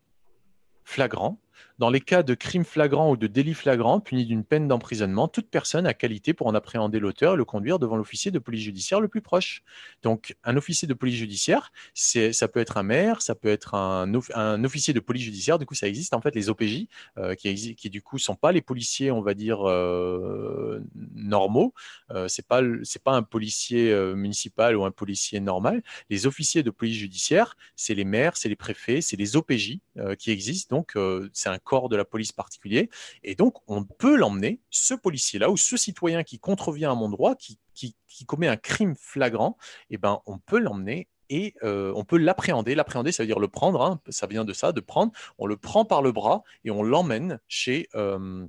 flagrant dans les cas de crimes flagrants ou de délits flagrants punis d'une peine d'emprisonnement, toute personne a qualité pour en appréhender l'auteur et le conduire devant l'officier de police judiciaire le plus proche. Donc, un officier de police judiciaire, ça peut être un maire, ça peut être un, officier de police judiciaire. Du coup, ça existe en fait les OPJ, euh, qui, du coup sont pas les policiers, on va dire euh, normaux. Euh, c'est pas c'est pas un policier euh, municipal ou un policier normal. Les officiers de police judiciaire, c'est les maires, c'est les préfets, c'est les OPJ qui existent. Donc, c'est un de la police particulier. Et donc, on peut l'emmener, ce policier-là, ou ce citoyen qui contrevient à mon droit, qui, qui, commet un crime flagrant, et eh ben, on peut l'emmener et euh, on peut l'appréhender. L'appréhender, ça veut dire le prendre, hein. ça vient de ça, de prendre. On le prend par le bras et on l'emmène chez... Euh,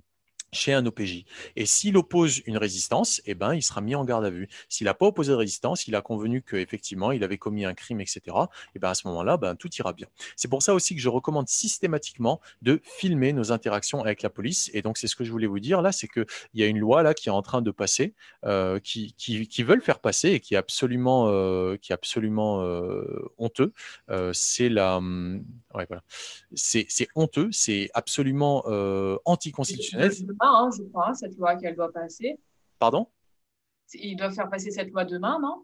chez un OPJ. Et s'il oppose une résistance, eh ben, il sera mis en garde à vue. S'il n'a pas opposé de résistance, il a convenu qu'effectivement, il avait commis un crime, etc., et ben, à ce moment-là, ben, tout ira bien. C'est pour ça aussi que je recommande systématiquement de filmer nos interactions avec la police. Et donc, c'est ce que je voulais vous dire là, c'est qu'il y a une loi là qui est en train de passer, euh, qui, qui, qui, veulent faire passer et qui est absolument, euh, qui est absolument euh, honteux. C'est la, hum, ouais, voilà. c'est honteux, c'est absolument euh, Hein, je crois, cette loi qu'elle doit passer. Pardon? Ils doivent faire passer cette loi demain, non?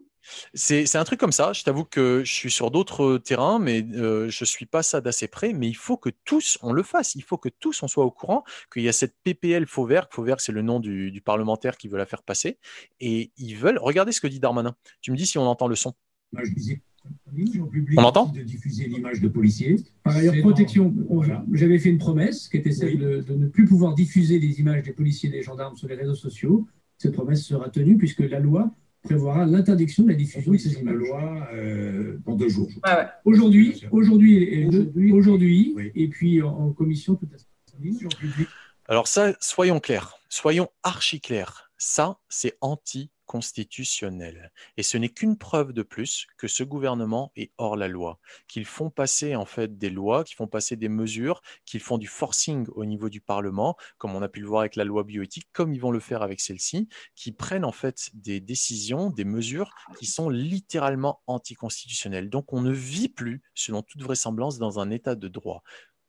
C'est un truc comme ça. Je t'avoue que je suis sur d'autres terrains, mais euh, je suis pas ça d'assez près. Mais il faut que tous on le fasse. Il faut que tous on soit au courant qu'il y a cette PPL Fauvert. Fauvert, c'est le nom du, parlementaire qui veut la faire passer. Et ils veulent. Regardez ce que dit Darmanin. Tu me dis si on entend le son. On entend De diffuser l'image de policiers. Par ailleurs, protection. J'avais fait une promesse qui était celle de, de, ne plus pouvoir diffuser les images des policiers et des gendarmes sur les réseaux sociaux. Cette promesse sera tenue puisque la loi prévoira l'interdiction de la diffusion de ces images. loi euh, dans deux jours. Aujourd'hui, aujourd'hui, aujourd'hui, et puis en, commission tout à fait. Alors ça, soyons clairs, soyons archi clairs. Ça, c'est anti constitutionnel. Et ce n'est qu'une preuve de plus que ce gouvernement est hors la loi, qu'ils font passer en fait des lois, qu'ils font passer des mesures, qu'ils font du forcing au niveau du Parlement, comme on a pu le voir avec la loi bioéthique, comme ils vont le faire avec celle-ci, qui prennent en fait des décisions, des mesures qui sont littéralement anticonstitutionnelles. Donc on ne vit plus, selon toute vraisemblance, dans un état de droit.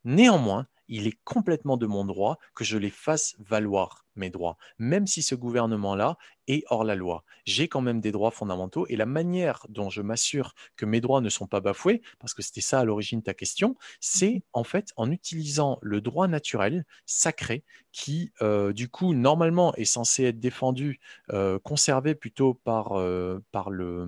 Néanmoins, il est complètement de mon droit que je les fasse valoir, mes droits, même si ce gouvernement-là est hors la loi. J'ai quand même des droits fondamentaux et la manière dont je m'assure que mes droits ne sont pas bafoués, parce que c'était ça à l'origine de ta question, c'est mhm. en fait en utilisant le droit naturel, sacré, qui euh, du coup normalement est censé être défendu, euh, conservé plutôt par, euh, par le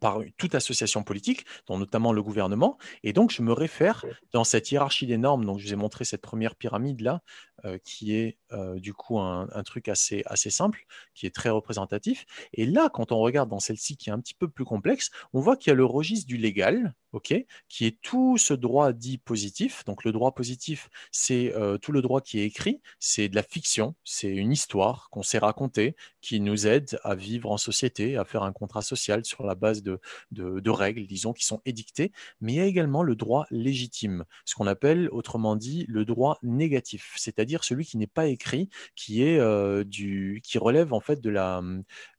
par toute association politique, dont notamment le gouvernement. Et donc, je me réfère dans cette hiérarchie des normes. Donc, je vous ai montré cette première pyramide là, euh, qui est euh, du coup un, truc assez, assez simple, qui est très représentatif. Et là, quand on regarde dans celle-ci, qui est un petit peu plus complexe, on voit qu'il y a le registre du légal, ok, qui est tout ce droit dit positif. Donc, le droit positif, c'est euh, tout le droit qui est écrit, c'est de la fiction, c'est une histoire qu'on s'est racontée, qui nous aide à vivre en société, à faire un contrat social sur la base de, de, de règles, disons, qui sont édictées. Mais il y a également le droit légitime, ce qu'on appelle, autrement dit, le droit négatif, c'est-à-dire celui qui n'est pas écrit, qui est euh, du, qui relève en fait de la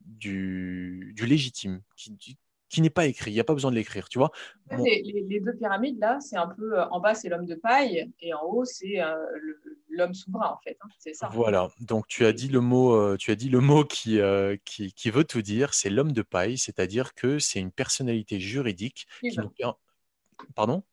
du, du légitime, qui, qui n'est pas écrit. Il n'y a pas besoin de l'écrire, tu vois? Les, deux pyramides là, c'est un peu euh, en bas c'est l'homme de paille et en haut c'est euh, l'homme souverain en fait. Hein. c'est ça. Voilà. Donc tu as dit le mot, tu as dit le mot qui, qui, qui veut tout dire. C'est l'homme de paille, c'est-à-dire que c'est une personnalité juridique qui nous... Pardon?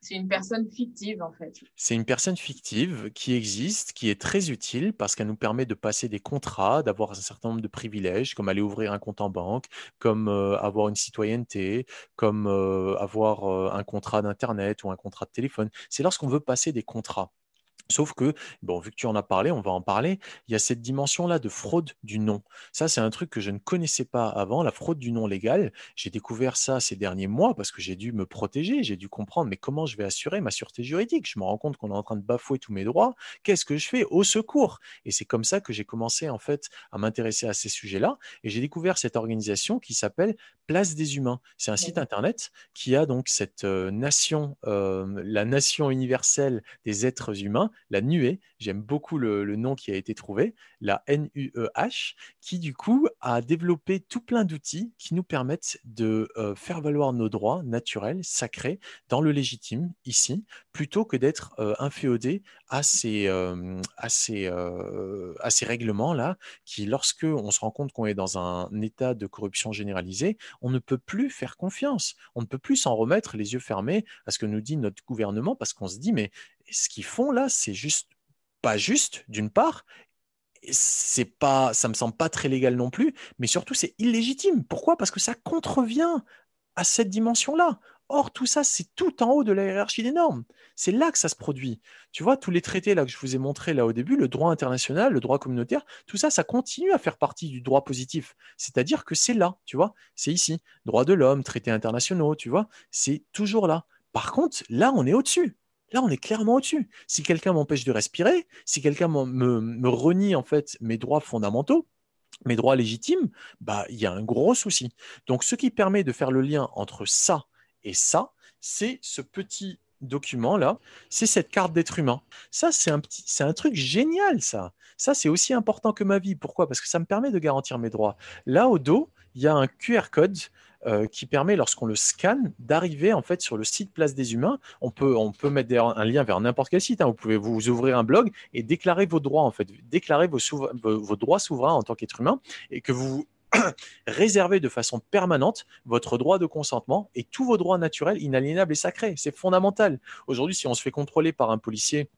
C'est une personne fictive en fait. C'est une personne fictive qui existe, qui est très utile parce qu'elle nous permet de passer des contrats, d'avoir un certain nombre de privilèges, comme aller ouvrir un compte en banque, comme euh, avoir une citoyenneté, comme euh, avoir euh, un contrat d'Internet ou un contrat de téléphone. C'est lorsqu'on veut passer des contrats. Sauf que, bon, vu que tu en as parlé, on va en parler, il y a cette dimension-là de fraude du nom. Ça, c'est un truc que je ne connaissais pas avant, la fraude du nom légal. J'ai découvert ça ces derniers mois parce que j'ai dû me protéger, j'ai dû comprendre, mais comment je vais assurer ma sûreté juridique? Je me rends compte qu'on est en train de bafouer tous mes droits. Qu'est-ce que je fais Au secours? Et c'est comme ça que j'ai commencé, en fait, à m'intéresser à ces sujets-là. Et j'ai découvert cette organisation qui s'appelle Place des Humains. C'est un site internet qui a donc cette euh, nation, euh, la nation universelle des êtres humains la nuée, j'aime beaucoup le, nom qui a été trouvé, la NUEH, qui du coup a développé tout plein d'outils qui nous permettent de euh, faire valoir nos droits naturels, sacrés, dans le légitime, ici, plutôt que d'être euh, inféodé à ces, euh, à ces, règlements-là, qui lorsque on se rend compte qu'on est dans un état de corruption généralisée, on ne peut plus faire confiance, on ne peut plus s'en remettre les yeux fermés à ce que nous dit notre gouvernement, parce qu'on se dit, mais ce qu'ils font là, c'est juste pas juste, d'une part, c'est pas, ça me semble pas très légal non plus, mais surtout c'est illégitime. Pourquoi? Parce que ça contrevient à cette dimension-là. Or, tout ça, c'est tout en haut de la hiérarchie des normes. C'est là que ça se produit. Tu vois, tous les traités là que je vous ai montrés là au début, le droit international, le droit communautaire, tout ça, ça continue à faire partie du droit positif. C'est-à-dire que c'est là, tu vois, c'est ici. Droit de l'homme, traités internationaux, tu vois, c'est toujours là. Par contre, là, on est au-dessus. Là, on est clairement au-dessus. Si quelqu'un m'empêche de respirer, si quelqu'un me, renie en fait mes droits fondamentaux, mes droits légitimes, bah il y a un gros souci. Donc, ce qui permet de faire le lien entre ça et ça, c'est ce petit document là, c'est cette carte d'être humain. Ça, c'est un petit, c'est un truc génial, ça. Ça, c'est aussi important que ma vie. Pourquoi? Parce que ça me permet de garantir mes droits. Là, au dos, il y a un QR code euh, qui permet, lorsqu'on le scanne, d'arriver en fait sur le site Place des Humains. On peut, on peut mettre un lien vers n'importe quel site. Hein. Vous pouvez vous ouvrir un blog et déclarer vos droits en fait, déclarer vos, droits souverains en tant qu'être humain et que vous réserver de façon permanente votre droit de consentement et tous vos droits naturels, inaliénables et sacrés. C'est fondamental. Aujourd'hui, si on se fait contrôler par un policier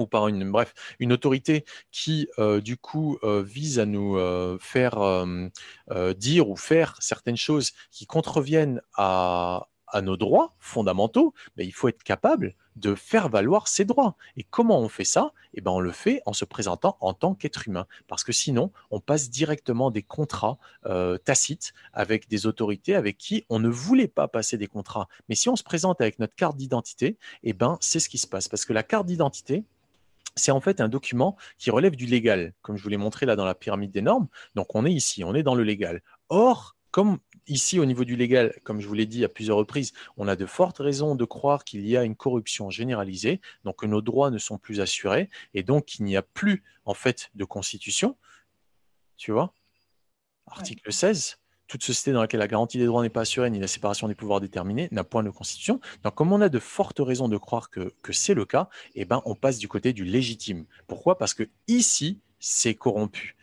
ou par une bref une autorité qui euh, du coup euh, vise à nous euh, faire dire ou faire certaines choses qui contreviennent à, nos droits fondamentaux, il faut être capable de faire valoir ses droits. Et comment on fait ça? Eh ben, on le fait en se présentant en tant qu'être humain. Parce que sinon, on passe directement des contrats tacites avec des autorités avec qui on ne voulait pas passer des contrats. Mais si on se présente avec notre carte d'identité, eh ben, c'est ce qui se passe. Parce que la carte d'identité, c'est en fait un document qui relève du légal, comme je vous l'ai montré là dans la pyramide des normes. Donc on est ici, on est dans le légal. Or, comme ici, au niveau du légal, comme je vous l'ai dit à plusieurs reprises, on a de fortes raisons de croire qu'il y a une corruption généralisée, donc que nos droits ne sont plus assurés, et donc qu'il n'y a plus, en fait, de constitution. Tu vois? Article 16. Toute société dans laquelle la garantie des droits n'est pas assurée ni la séparation des pouvoirs déterminés n'a point de constitution. Donc, comme on a de fortes raisons de croire que, c'est le cas, eh ben, on passe du côté du légitime. Pourquoi? Parce que ici, c'est corrompu.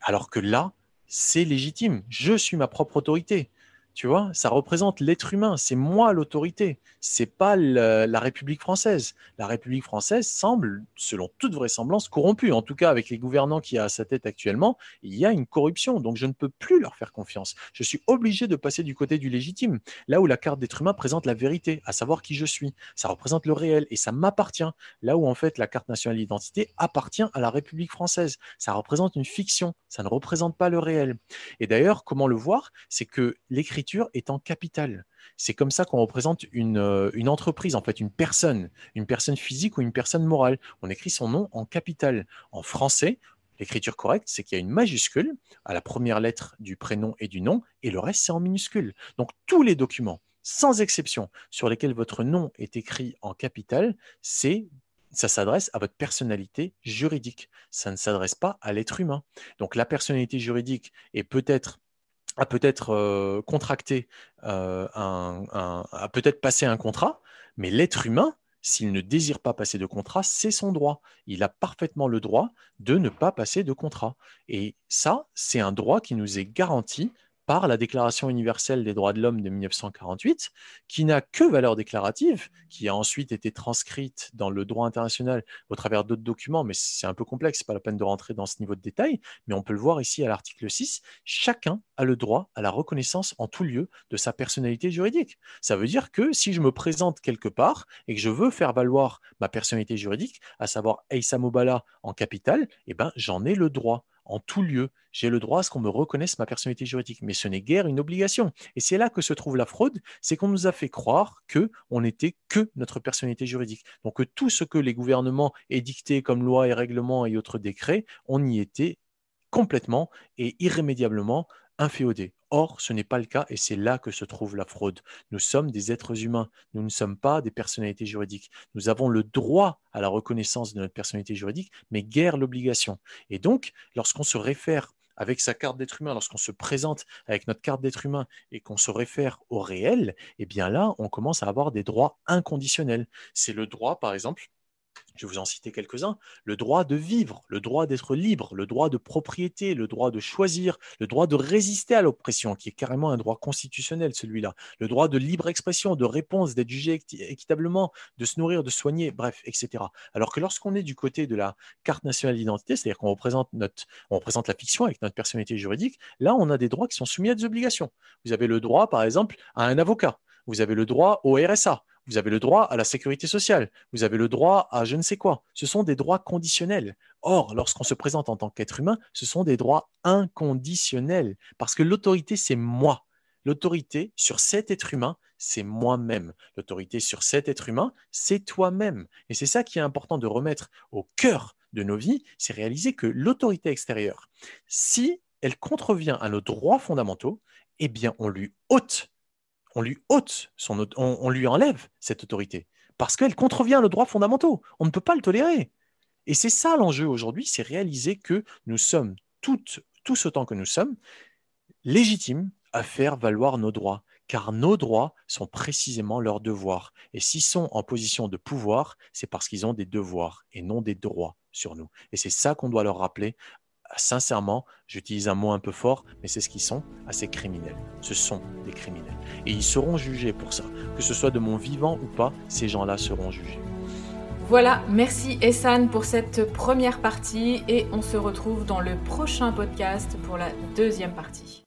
Alors que là, c'est légitime. Je suis ma propre autorité. Tu vois, ça représente l'être humain. C'est moi l'autorité. C'est pas la République française. La République française semble, selon toute vraisemblance, corrompue. En tout cas, avec les gouvernants qui a à sa tête actuellement, il y a une corruption. Donc, je ne peux plus leur faire confiance. Je suis obligé de passer du côté du légitime. Là où la carte d'être humain présente la vérité, à savoir qui je suis. Ça représente le réel et ça m'appartient. Là où, en fait, la carte nationale d'identité appartient à la République française. Ça représente une fiction. Ça ne représente pas le réel. Et d'ailleurs, comment le voir? C'est que l'écriture est en capital. C'est comme ça qu'on représente euh, une, entreprise, en fait, une personne, une personne physique ou une personne morale. On écrit son nom en capital. En français, l'écriture correcte, c'est qu'il y a une majuscule à la première lettre du prénom et du nom, et le reste, c'est en minuscule. Donc, tous les documents, sans exception, sur lesquels votre nom est écrit en capital, c'est ça s'adresse à votre personnalité juridique. Ça ne s'adresse pas à l'être humain. Donc la personnalité juridique est peut-être a peut-être euh, contracté, euh, un, a peut-être passé un contrat, mais l'être humain, s'il ne désire pas passer de contrat, c'est son droit. Il a parfaitement le droit de ne pas passer de contrat. Et ça, c'est un droit qui nous est garanti par la Déclaration universelle des droits de l'homme de 1948, qui n'a que valeur déclarative, qui a ensuite été transcrite dans le droit international au travers d'autres documents, mais c'est un peu complexe, pas la peine de rentrer dans ce niveau de détail, mais on peut le voir ici à l'article 6, chacun a le droit à la reconnaissance en tout lieu de sa personnalité juridique. Ça veut dire que si je me présente quelque part et que je veux faire valoir ma personnalité juridique, à savoir Eissa Mobala en capital, eh ben, j'en ai le droit en tout lieu. J'ai le droit à ce qu'on me reconnaisse ma personnalité juridique, mais ce n'est guère une obligation. Et c'est là que se trouve la fraude, c'est qu'on nous a fait croire que on n'était que notre personnalité juridique. Donc que tout ce que les gouvernements édictaient comme loi et règlements et autres décrets, on y était complètement et irrémédiablement inféodé. Or, ce n'est pas le cas et c'est là que se trouve la fraude. Nous sommes des êtres humains, nous ne sommes pas des personnalités juridiques. Nous avons le droit à la reconnaissance de notre personnalité juridique, mais guère l'obligation. Et donc, lorsqu'on se réfère avec sa carte d'être humain, lorsqu'on se présente avec notre carte d'être humain et qu'on se réfère au réel, eh bien là, on commence à avoir des droits inconditionnels. C'est le droit, par exemple, je vais vous en citer quelques-uns, le droit de vivre, le droit d'être libre, le droit de propriété, le droit de choisir, le droit de résister à l'oppression, qui est carrément un droit constitutionnel, celui-là, le droit de libre expression, de réponse, d'être jugé équitablement, de se nourrir, de soigner, bref, etc. Alors que lorsqu'on est du côté de la carte nationale d'identité, c'est-à-dire qu'on représente, on la fiction avec notre personnalité juridique, là, on a des droits qui sont soumis à des obligations. Vous avez le droit, par exemple, à un avocat. Vous avez le droit au RSA. Vous avez le droit à la sécurité sociale. Vous avez le droit à je ne sais quoi. Ce sont des droits conditionnels. Or, lorsqu'on se présente en tant qu'être humain, ce sont des droits inconditionnels. Parce que l'autorité, c'est moi. L'autorité sur cet être humain, c'est moi-même. L'autorité sur cet être humain, c'est toi-même. Et c'est ça qui est important de remettre au cœur de nos vies, c'est réaliser que l'autorité extérieure, si elle contrevient à nos droits fondamentaux, eh bien, on lui ôte on lui ôte son, on, lui enlève cette autorité parce qu'elle contrevient aux droits fondamentaux. On ne peut pas le tolérer. Et c'est ça l'enjeu aujourd'hui, c'est réaliser que nous sommes tous autant que nous sommes légitimes à faire valoir nos droits, car nos droits sont précisément leurs devoirs. Et s'ils sont en position de pouvoir, c'est parce qu'ils ont des devoirs et non des droits sur nous. Et c'est ça qu'on doit leur rappeler sincèrement, j'utilise un mot un peu fort, mais c'est ce qu'ils sont, assez criminels. Ce sont des criminels. Et ils seront jugés pour ça. Que ce soit de mon vivant ou pas, ces gens-là seront jugés. Voilà, merci Essan pour cette première partie et on se retrouve dans le prochain podcast pour la deuxième partie.